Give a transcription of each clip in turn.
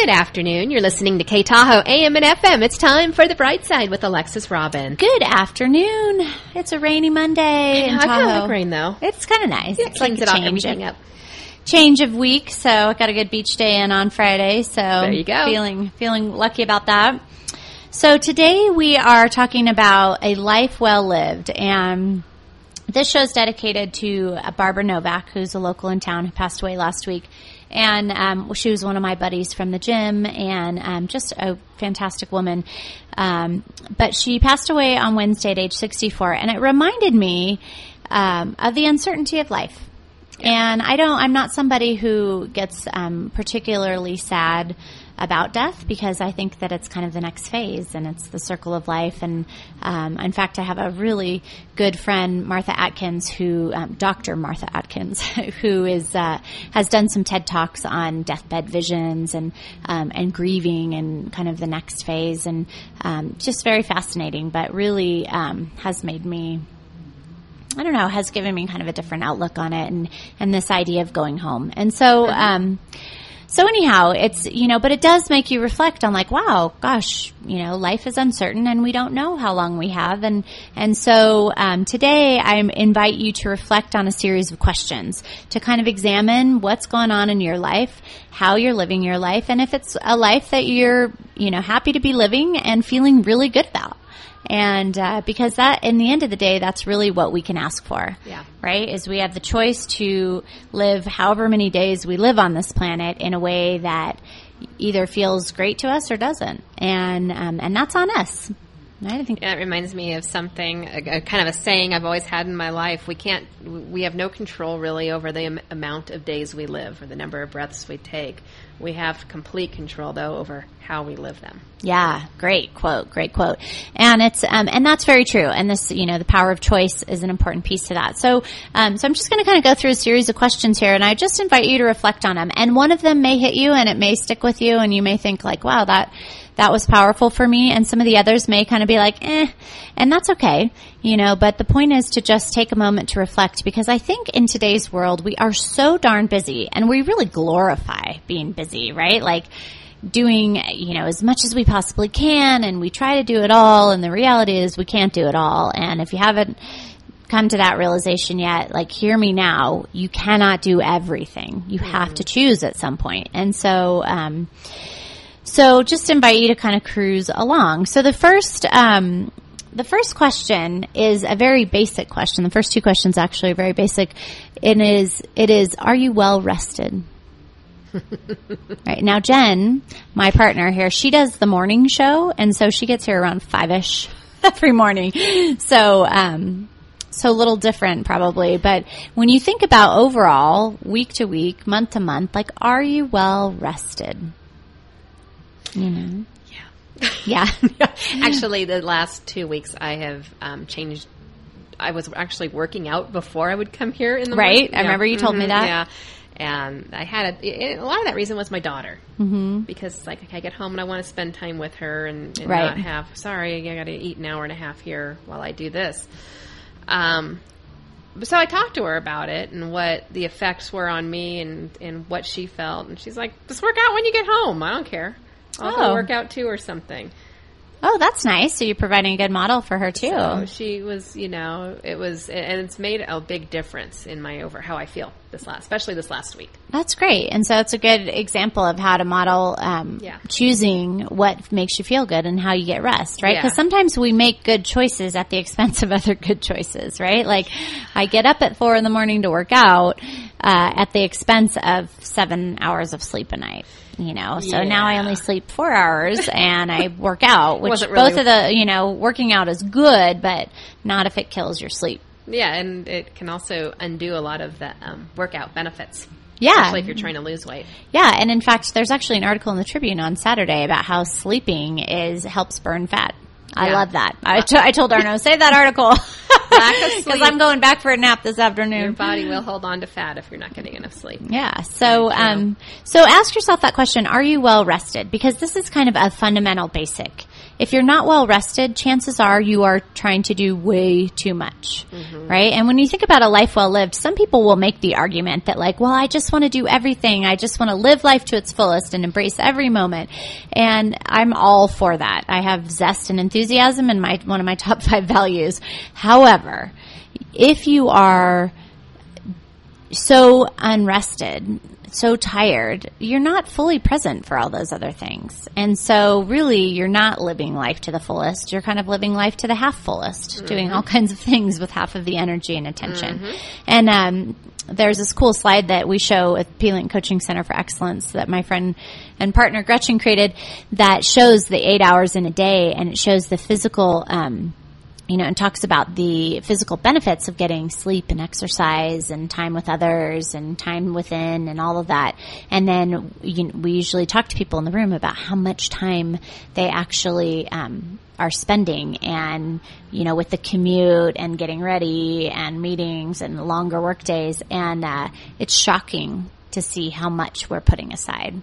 Good afternoon. You're listening to K Tahoe AM and FM. It's time for the bright side with Alexis Robin. Good afternoon. It's a rainy Monday I kind of like rain though. It's kind of nice. it's like it change everything up. change of week. So I got a good beach day in on Friday. So There you go. Feeling feeling lucky about that. So today we are talking about a life well lived and. This show is dedicated to Barbara Novak, who's a local in town who passed away last week. And um, she was one of my buddies from the gym and um, just a fantastic woman. Um, but she passed away on Wednesday at age 64. And it reminded me um, of the uncertainty of life. And I don't, I'm not somebody who gets um, particularly sad about death because I think that it's kind of the next phase and it's the circle of life. And um, in fact, I have a really good friend, Martha Atkins, who um, Dr. Martha Atkins, who is uh, has done some TED talks on deathbed visions and um, and grieving and kind of the next phase, and um, just very fascinating. But really um, has made me I don't know, has given me kind of a different outlook on it and, and this idea of going home. And so, um, so anyhow, it's, you know, but it does make you reflect on like, wow, gosh, you know, life is uncertain and we don't know how long we have. And, and so, um, today I invite you to reflect on a series of questions to kind of examine what's going on in your life, how you're living your life, and if it's a life that you're, you know, happy to be living and feeling really good about. And uh, because that, in the end of the day, that's really what we can ask for. Yeah. Right? Is we have the choice to live however many days we live on this planet in a way that either feels great to us or doesn't. And, um, and that's on us. I think it reminds me of something, a, a kind of a saying I've always had in my life. We can't, we have no control really over the am- amount of days we live or the number of breaths we take. We have complete control though over how we live them. Yeah, great quote, great quote. And it's um, and that's very true. And this, you know, the power of choice is an important piece to that. So, um, so I'm just going to kind of go through a series of questions here, and I just invite you to reflect on them. And one of them may hit you, and it may stick with you, and you may think like, "Wow, that." That was powerful for me, and some of the others may kind of be like, eh, and that's okay, you know, but the point is to just take a moment to reflect because I think in today's world, we are so darn busy and we really glorify being busy, right? Like, doing, you know, as much as we possibly can and we try to do it all and the reality is we can't do it all. And if you haven't come to that realization yet, like hear me now, you cannot do everything. You have to choose at some point. And so, um, so just invite you to kind of cruise along. So the first, um, the first question is a very basic question. The first two questions actually are very basic. It is, it is, are you well rested? right now, Jen, my partner here, she does the morning show, and so she gets here around five ish every morning. So, um, so a little different probably, but when you think about overall, week to week, month to month, like, are you well rested? You know? Yeah. Actually, the last two weeks I have um, changed. I was actually working out before I would come here in the morning Right. morning. I remember you told me Mhm, that. Yeah, and I had a, a lot of that reason was my daughter mm-hmm. because like okay, I get home and I want to spend time with her and, and Right. not have sorry I got to eat an hour and a half here while I do this. Um, so I talked to her about it and what the effects were on me and, and what she felt. And she's like, just work out when you get home. I don't care. I'll Oh. work out too or something. Oh, that's nice. So you're providing a good model for her too. So she was, you know, it was, and it's made a big difference in my over how I feel this last, especially this last week. That's great. And so it's a good example of how to model um, Yeah. choosing what makes you feel good and how you get rest, right? Yeah. Because sometimes we make good choices at the expense of other good choices, right? Like I get up at four in the morning to work out uh, at the expense of seven hours of sleep a night. You know, so now I only sleep four hours and I work out, which really- both of the, you know, working out is good, but not if it kills your sleep. Yeah, and it can also undo a lot of the um, workout benefits. Yeah. Especially if you're trying to lose weight. Yeah, and in fact, there's actually an article in the Tribune on Saturday about how sleeping is helps burn fat. I Yeah. love that. I, t- I told Arno, save that article. Because. I'm going back for a nap this afternoon. Your body will hold on to fat if you're not getting enough sleep. Yeah. So, um, so ask yourself that question: Are you well rested? Because this is kind of a fundamental basic if you're not well rested, chances are you are trying to do way too much, mm-hmm. right? And when you think about a life well lived, some people will make the argument that like, well, I just want to do everything. I just want to live life to its fullest and embrace every moment. And I'm all for that. I have zest and enthusiasm in my, one of my top five values. However, if you are so unrested, so tired, you're not fully present for all those other things. And so really you're not living life to the fullest. You're kind of living life to the half fullest, doing all kinds of things with half of the energy and attention. And um, there's this cool slide that we show at P-Link Coaching Center for Excellence that my friend and partner Gretchen created that shows the eight hours in a day and it shows the physical um, you know, and talks about the physical benefits of getting sleep and exercise and time with others and time within and all of that. And then you know, we usually talk to people in the room about how much time they actually um, are spending and you know with the commute and getting ready and meetings and longer work days. And uh, it's shocking to see how much we're putting aside.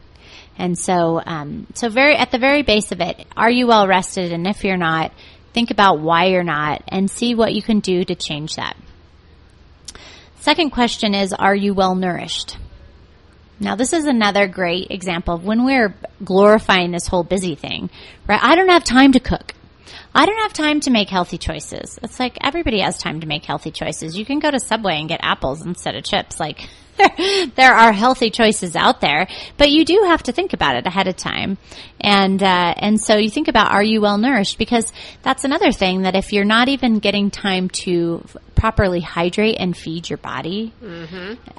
And so um, so very at the very base of it are you well rested? And if you're not think about why you're not and see what you can do to change that second question is are you well nourished now, this is another great example of when we're glorifying this whole busy thing, right? I don't have time to cook. I don't have time to make healthy choices. It's like everybody has time to make healthy choices. You can go to Subway and get apples instead of chips. Like there are healthy choices out there, but you do have to think about it ahead of time. And uh, and so you think about are you well nourished? Because that's another thing that if you're not even getting time to f- properly hydrate and feed your body,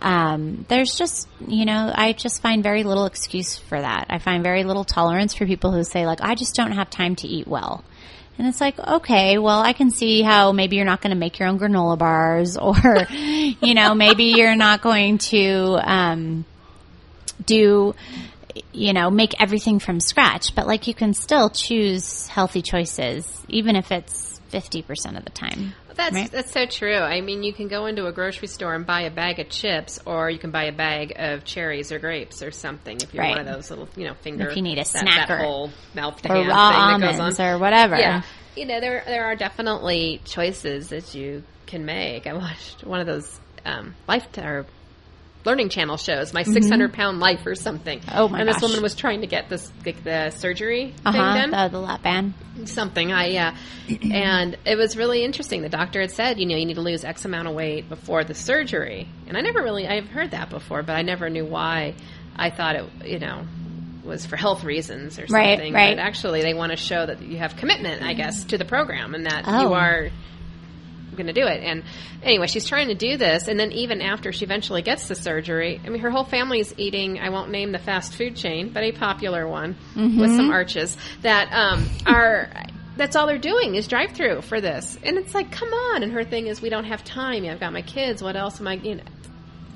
um, there's just you know I just find very little excuse for that. I find very little tolerance for people who say like I just don't have time to eat well. And it's like, okay, well, I can see how maybe you're not going to make your own granola bars or, you know, maybe you're not going to, um, do, you know, make everything from scratch, but like you can still choose healthy choices, even if it's 50% of the time. That's Right. that's so true. I mean, you can go into a grocery store and buy a bag of chips, or you can buy a bag of cherries or grapes or something. If you're Right. one of those little, you know, finger. If you need a that, that snacker. whole mouth to Or raw thing that goes almonds on. or whatever. Yeah, you know, there there are definitely choices that you can make. I watched one of those um, life or learning channel shows, my 600 pound life or something. Mm-hmm. Oh, my And this gosh. woman was trying to get this like, the surgery Uh thing done The, the lap band. something i yeah and it was really interesting the doctor had said you know you need to lose x amount of weight before the surgery and i never really i've heard that before but i never knew why i thought it you know was for health reasons or Right, something right. but actually they want to show that you have commitment i guess to the program and that Oh. you are going to do it. And anyway, she's trying to do this, and then even after she eventually gets the surgery, I mean, her whole family's eating. I won't name the fast food chain, but a popular one with some arches that um, are. That's all they're doing is drive through for this, and it's like, come on. And her thing is, we don't have time. I've got my kids. What else am I? You know,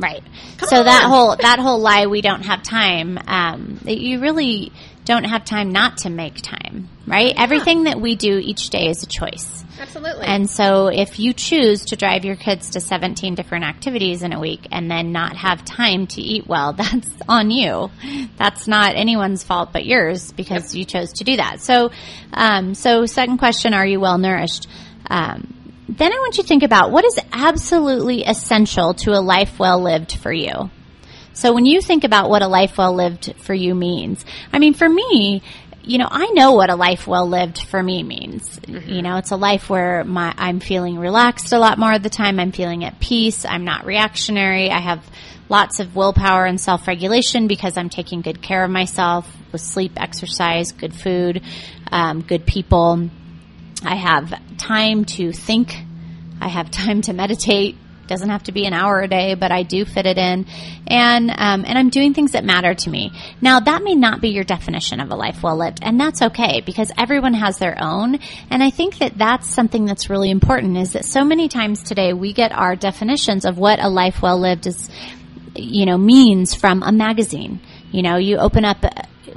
Right. Come so that whole that whole lie we don't have time. Um, you really don't have time not to make time. Right. Everything that we do each day is a choice. absolutely. And so if you choose to drive your kids to 17 different activities in a week and then not have time to eat well, that's on you. That's not anyone's fault but yours because you chose to do that. So, um, so second question, are you well nourished? Um, then I want you to think about what is absolutely essential to a life well lived for you. So when you think about what a life well lived for you means, I mean, for me, you know, I know what a life well lived for me means. You know, it's a life where my, I'm feeling relaxed a lot more of the time. I'm feeling at peace. I'm not reactionary. I have lots of willpower and self-regulation because I'm taking good care of myself with sleep, exercise, good food, um, good people. I have time to think. I have time to meditate. Doesn't have to be an hour a day, but I do fit it in, and um, and I'm doing things that matter to me. Now that may not be your definition of a life well lived, and that's okay because everyone has their own. And I think that that's something that's really important. Is that so many times today we get our definitions of what a life well lived is, you know, means from a magazine. You know, you open up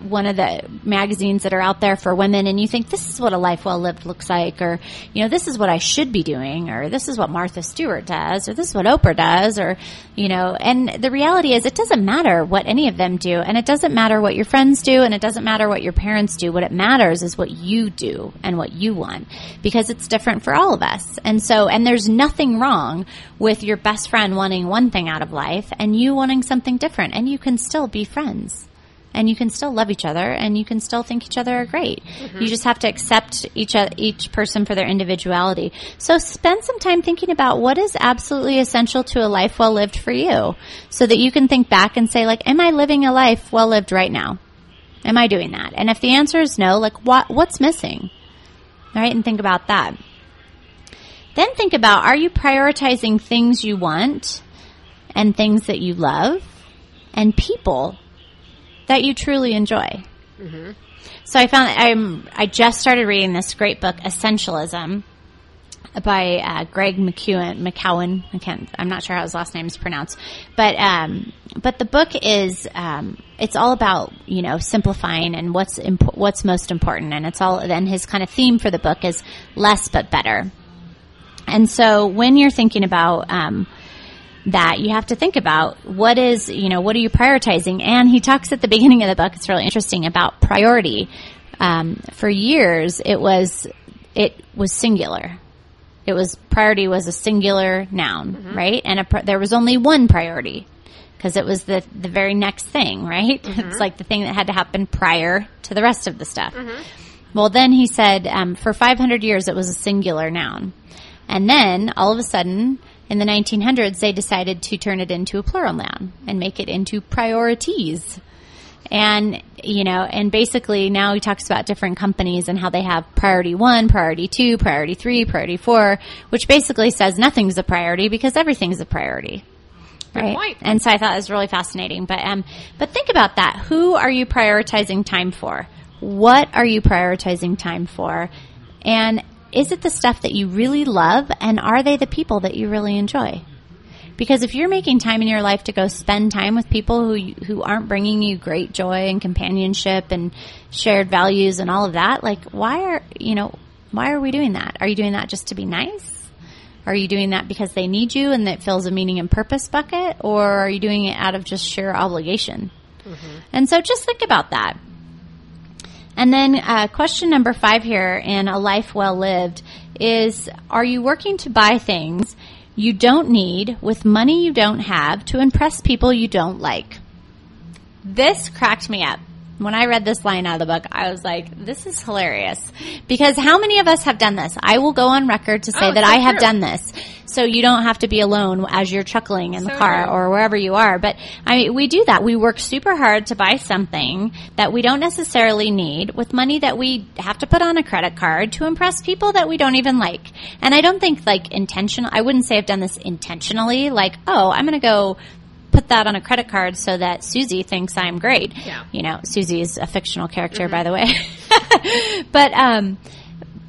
one of the magazines that are out there for women and you think this is what a life well lived looks like or, you know, this is what I should be doing or this is what Martha Stewart does or this is what Oprah does or, you know, and the reality is it doesn't matter what any of them do and it doesn't matter what your friends do and it doesn't matter what your parents do. What it matters is what you do and what you want because it's different for all of us. And so, and there's nothing wrong with your best friend wanting one thing out of life and you wanting something different and you can still be friends and you can still love each other and you can still think each other are great. Mm-hmm. You just have to accept each each person for their individuality. So spend some time thinking about what is absolutely essential to a life well lived for you so that you can think back and say like am I living a life well lived right now? Am I doing that? And if the answer is no, like what what's missing? All right? And think about that. Then think about are you prioritizing things you want and things that you love and people that you truly enjoy. Mm-hmm. So I found I'm I just started reading this great book, Essentialism, by uh, Greg McKeown. McKeown. I can't. I'm not sure how his last name is pronounced, but um, but the book is um, it's all about you know simplifying and what's imp- what's most important, and it's all. Then his kind of theme for the book is less but better. And so when you're thinking about um, that you have to think about what is, you know, what are you prioritizing? And he talks at the beginning of the book, it's really interesting about priority. Um, for years, it was, it was singular. It was, priority was a singular noun, mm-hmm. right? And a, there was only one priority because it was the, the very next thing, right? Mm-hmm. It's like the thing that had to happen prior to the rest of the stuff. Mm-hmm. Well, then he said, um, for 500 years, it was a singular noun. And then all of a sudden, in the 1900s, they decided to turn it into a plural noun and make it into priorities. And, you know, and basically now he talks about different companies and how they have priority one, priority two, priority three, priority four, which basically says nothing's a priority because everything's a priority. Right. And so I thought it was really fascinating. But, um, but think about that. Who are you prioritizing time for? What are you prioritizing time for? And is it the stuff that you really love and are they the people that you really enjoy? Because if you're making time in your life to go spend time with people who who aren't bringing you great joy and companionship and shared values and all of that, like why are you know why are we doing that? Are you doing that just to be nice? Are you doing that because they need you and it fills a meaning and purpose bucket, or are you doing it out of just sheer obligation? Mm-hmm. And so just think about that. And then uh, question number five here in A Life Well Lived is Are you working to buy things you don't need with money you don't have to impress people you don't like? This cracked me up when I read this line out of the book, I was like, this is hilarious. Because how many of us have done this? I will go on record to say oh, that so I have true. done this. So you don't have to be alone as you're chuckling in so the car true. or wherever you are. But I mean, we do that. We work super hard to buy something that we don't necessarily need with money that we have to put on a credit card to impress people that we don't even like. And I don't think like intentional, I wouldn't say I've done this intentionally, like, oh, I'm going to go put that on a credit card so that Susie thinks I'm great. Yeah. You know, Susie is a fictional character, mm-hmm. by the way. but, um,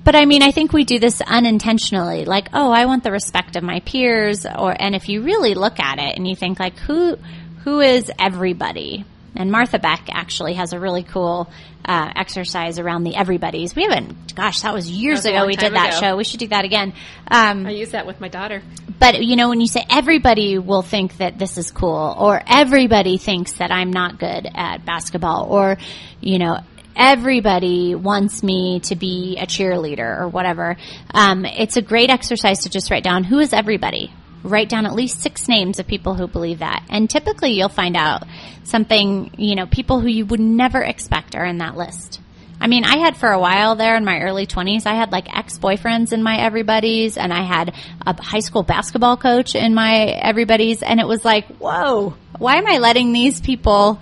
but I mean, I think we do this unintentionally. Like, oh, I want the respect of my peers, or and if you really look at it and you think like, who who is everybody? And Martha Beck actually has a really cool uh, exercise around the everybody's. We haven't, gosh, that was years that was ago we did that ago. show. We should do that again. Um, I use that with my daughter. But, you know, when you say everybody will think that this is cool, or everybody thinks that I'm not good at basketball, or, you know, everybody wants me to be a cheerleader or whatever. Um, it's a great exercise to just write down who is everybody, write down at least six names of people who believe that. And typically you'll find out something, you know, people who you would never expect are in that list. I mean, I had for a while there in my early 20s, I had like ex-boyfriends in my everybody's and I had a high school basketball coach in my everybody's and it was like, whoa, why am I letting these people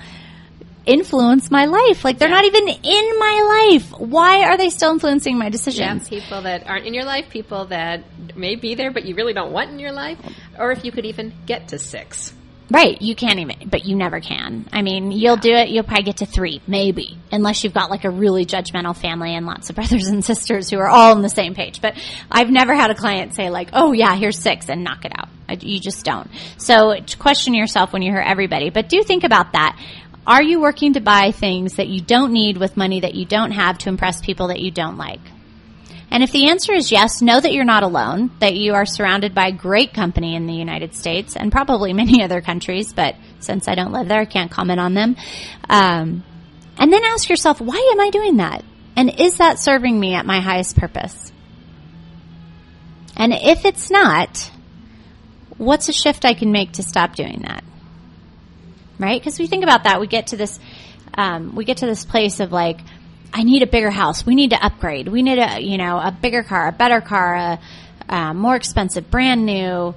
influence my life. Like they're yeah. not even in my life. Why are they still influencing my decisions? Yeah, people that aren't in your life, people that may be there but you really don't want in your life, or if you could even get to six. Right, you can't even, but you never can. I mean, you'll yeah. do it, you'll probably get to three, maybe, unless you've got like a really judgmental family and lots of brothers and sisters who are all on the same page. But I've never had a client say like, oh yeah, here's six and knock it out. You just don't. So question yourself when you hear everybody, but do think about that Are you working to buy things that you don't need with money that you don't have to impress people that you don't like? And if the answer is yes, know that you're not alone, that you are surrounded by great company in the United States and probably many other countries, but since I don't live there, I can't comment on them. Um, and then ask yourself, why am I doing that? And is that serving me at my highest purpose? And if it's not, what's a shift I can make to stop doing that? Right? Because we think about that, we get to this, um, we get to this place of like, I need a bigger house. We need to upgrade. We need a, you know, a bigger car, a better car, a, a more expensive, brand new,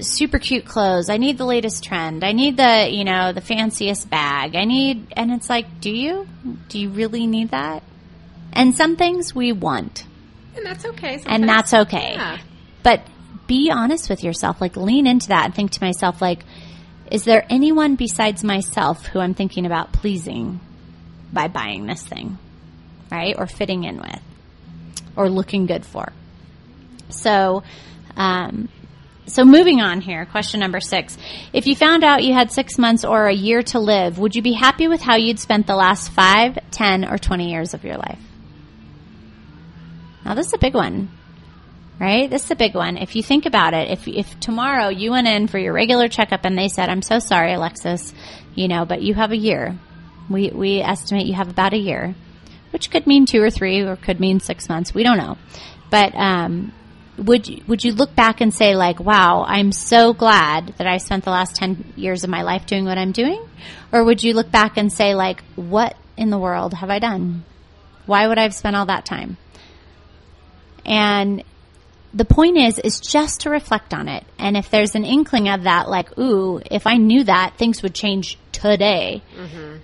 super cute clothes. I need the latest trend. I need the, you know, the fanciest bag. I need, and it's like, do you? Do you really need that? And some things we want. And that's okay. And that's okay. Yeah. But be honest with yourself. Like lean into that and think to myself, like, is there anyone besides myself who I'm thinking about pleasing by buying this thing? Right? Or fitting in with? Or looking good for? So, um, so moving on here, question number six. If you found out you had six months or a year to live, would you be happy with how you'd spent the last five, ten, or 20 years of your life? Now this is a big one, right? This is a big one. If you think about it, if, if tomorrow you went in for your regular checkup and they said, I'm so sorry, Alexis, you know, but you have a year. We, we estimate you have about a year, which could mean two or three or could mean six months. We don't know. But, um, would you, would you look back and say like, wow, I'm so glad that I spent the last 10 years of my life doing what I'm doing? Or would you look back and say like, what in the world have I done? Why would I have spent all that time? And the point is, is just to reflect on it. And if there's an inkling of that, like, ooh, if I knew that, things would change today. Mm-hmm.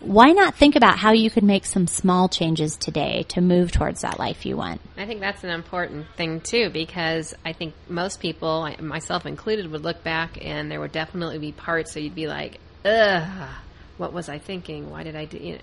Why not think about how you could make some small changes today to move towards that life you want? I think that's an important thing too, because I think most people, myself included, would look back and there would definitely be parts that you'd be like, ugh, what was I thinking? Why did I do? You know?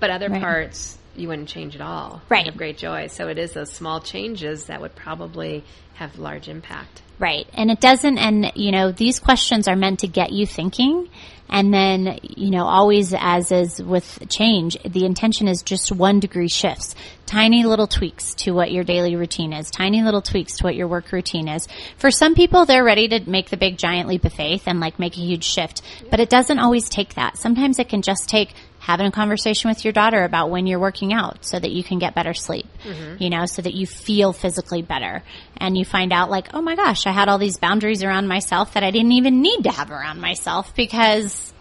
But other Right. parts you wouldn't change at all. Right. Of great joy. So it is those small changes that would probably have large impact. Right. And it doesn't, and you know, these questions are meant to get you thinking. And then, you know, always as is with change, the intention is just one degree shifts, tiny little tweaks to what your daily routine is, tiny little tweaks to what your work routine is. For some people, they're ready to make the big giant leap of faith and like make a huge shift, but it doesn't always take that. Sometimes it can just take having a conversation with your daughter about when you're working out so that you can get better sleep, you know, so that you feel physically better and you find out like, oh my gosh, I had all these boundaries around myself that I didn't even need to have around myself because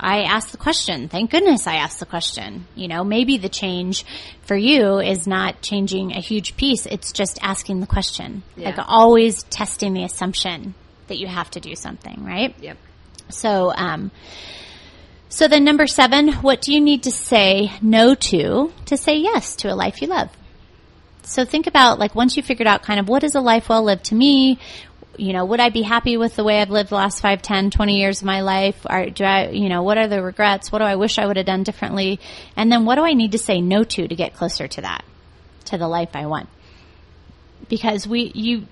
I asked the question. Thank goodness I asked the question. You know, maybe the change for you is not changing a huge piece. It's just asking the question. Yeah. Like always testing the assumption that you have to do something, right? Yep. So, um, so then number seven, what do you need to say no to to say yes to a life you love? So think about like once you figured out kind of what is a life well lived to me, you know, would I be happy with the way I've lived the last 5, 10, 20 years of my life? Or do I, you know, what are the regrets? What do I wish I would have done differently? And then what do I need to say no to to get closer to that, to the life I want? Because we, you,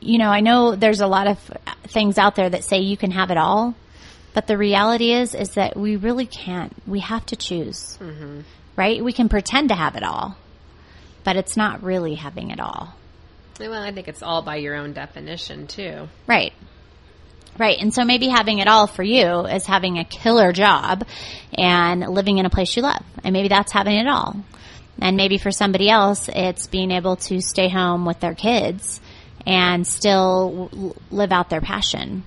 you know, I know there's a lot of things out there that say you can have it all, but the reality is, is that we really can't. We have to choose, mm-hmm. right? We can pretend to have it all, but it's not really having it all. Well, I think it's all by your own definition too. Right. Right. And so maybe having it all for you is having a killer job and living in a place you love. And maybe that's having it all. And maybe for somebody else, it's being able to stay home with their kids and still w- live out their passion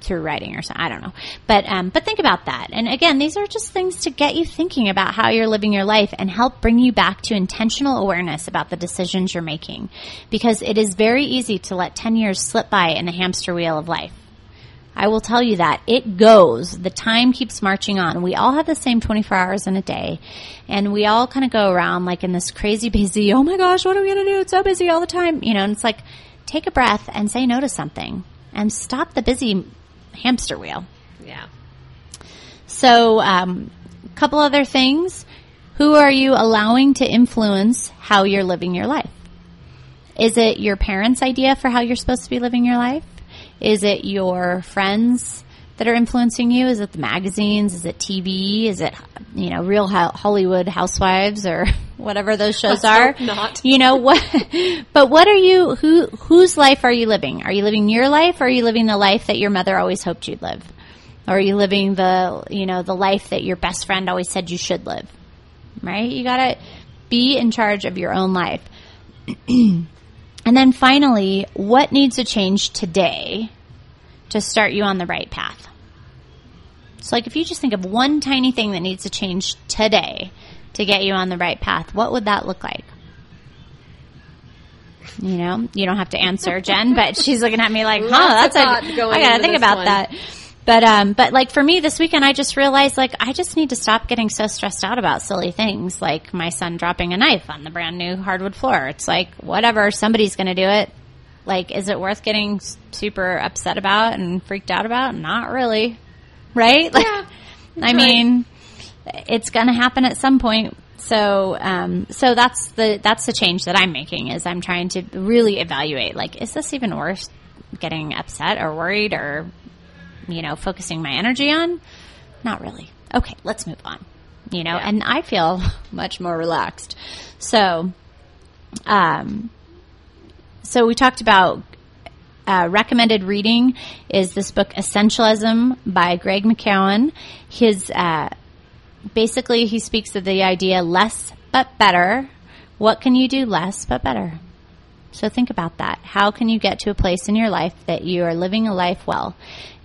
through writing or something. I don't know. But, um, but think about that. And again, these are just things to get you thinking about how you're living your life and help bring you back to intentional awareness about the decisions you're making. Because it is very easy to let 10 years slip by in the hamster wheel of life. I will tell you that it goes. The time keeps marching on. We all have the same 24 hours in a day and we all kind of go around like in this crazy busy, oh my gosh, what are we going to do? It's so busy all the time. You know, and it's like, take a breath and say no to something and stop the busy hamster wheel. Yeah. So, um, a couple other things. Who are you allowing to influence how you're living your life? Is it your parents' idea for how you're supposed to be living your life? Is it your friends' that are influencing you? Is it the magazines? Is it TV? Is it, you know, real Hollywood housewives or whatever those shows are? not. You know what, but what are you, who, whose life are you living? Are you living your life or are you living the life that your mother always hoped you'd live? Or are you living the, you know, the life that your best friend always said you should live? Right? You gotta be in charge of your own life. and then finally, what needs to change today to start you on the right path? So, like, if you just think of one tiny thing that needs to change today to get you on the right path, what would that look like? You know, you don't have to answer, Jen, but she's looking at me like, huh, Lots that's a, I gotta think about one. that. But, um, but like for me this weekend, I just realized like I just need to stop getting so stressed out about silly things like my son dropping a knife on the brand new hardwood floor. It's like, whatever, somebody's gonna do it. Like, is it worth getting super upset about and freaked out about? Not really. Right? Like, Yeah, I right. mean, it's going to happen at some point. So, um, so that's the that's the change that I'm making is I'm trying to really evaluate like, is this even worth getting upset or worried or you know focusing my energy on? Not really. Okay, let's move on. You know, Yeah. and I feel much more relaxed. So, um, so we talked about uh, recommended reading is this book Essentialism by Greg McKeown. His uh, basically he speaks of the idea less but better. What can you do less but better? So think about that. How can you get to a place in your life that you are living a life well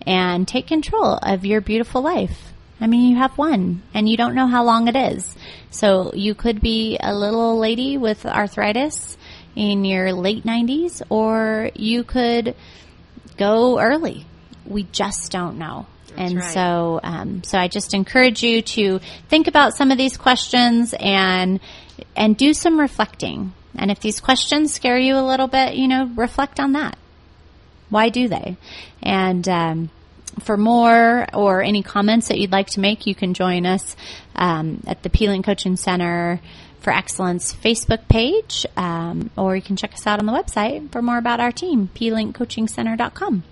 and take control of your beautiful life? I mean, you have one and you don't know how long it is. So you could be a little lady with arthritis in your late 90s or you could go early. We just don't know. and right. so, um, so I just encourage you to think about some of these questions and and do some reflecting. And if these questions scare you a little bit, you know, reflect on that. Why do they? And um, for more or any comments that you'd like to make, you can join us um, at the P-Link Coaching Center for Excellence Facebook page, um, or you can check us out on the website for more about our team, plinkcoachingcenter.com.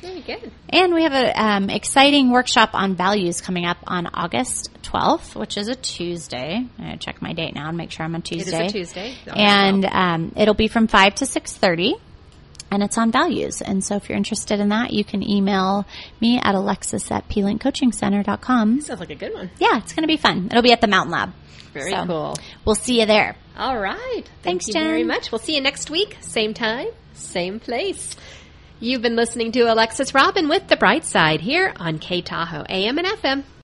Very good. And we have an um, exciting workshop on values coming up on August 12th, which is a Tuesday. I check my date now and make sure I'm on Tuesday. It is a Tuesday. And um, it'll be from 5 to 6.30 and it's on values. And so if you're interested in that, you can email me at alexis at plinkcoachingcenter.com. sounds like a good one. Yeah, it's going to be fun. It'll be at the Mountain Lab. Very So, cool. We'll see you there. All right. Thanks, Thank you Jen. very much. We'll see you next week, same time, same place. You've been listening to Alexis Robin with The Bright Side here on K Tahoe AM and FM.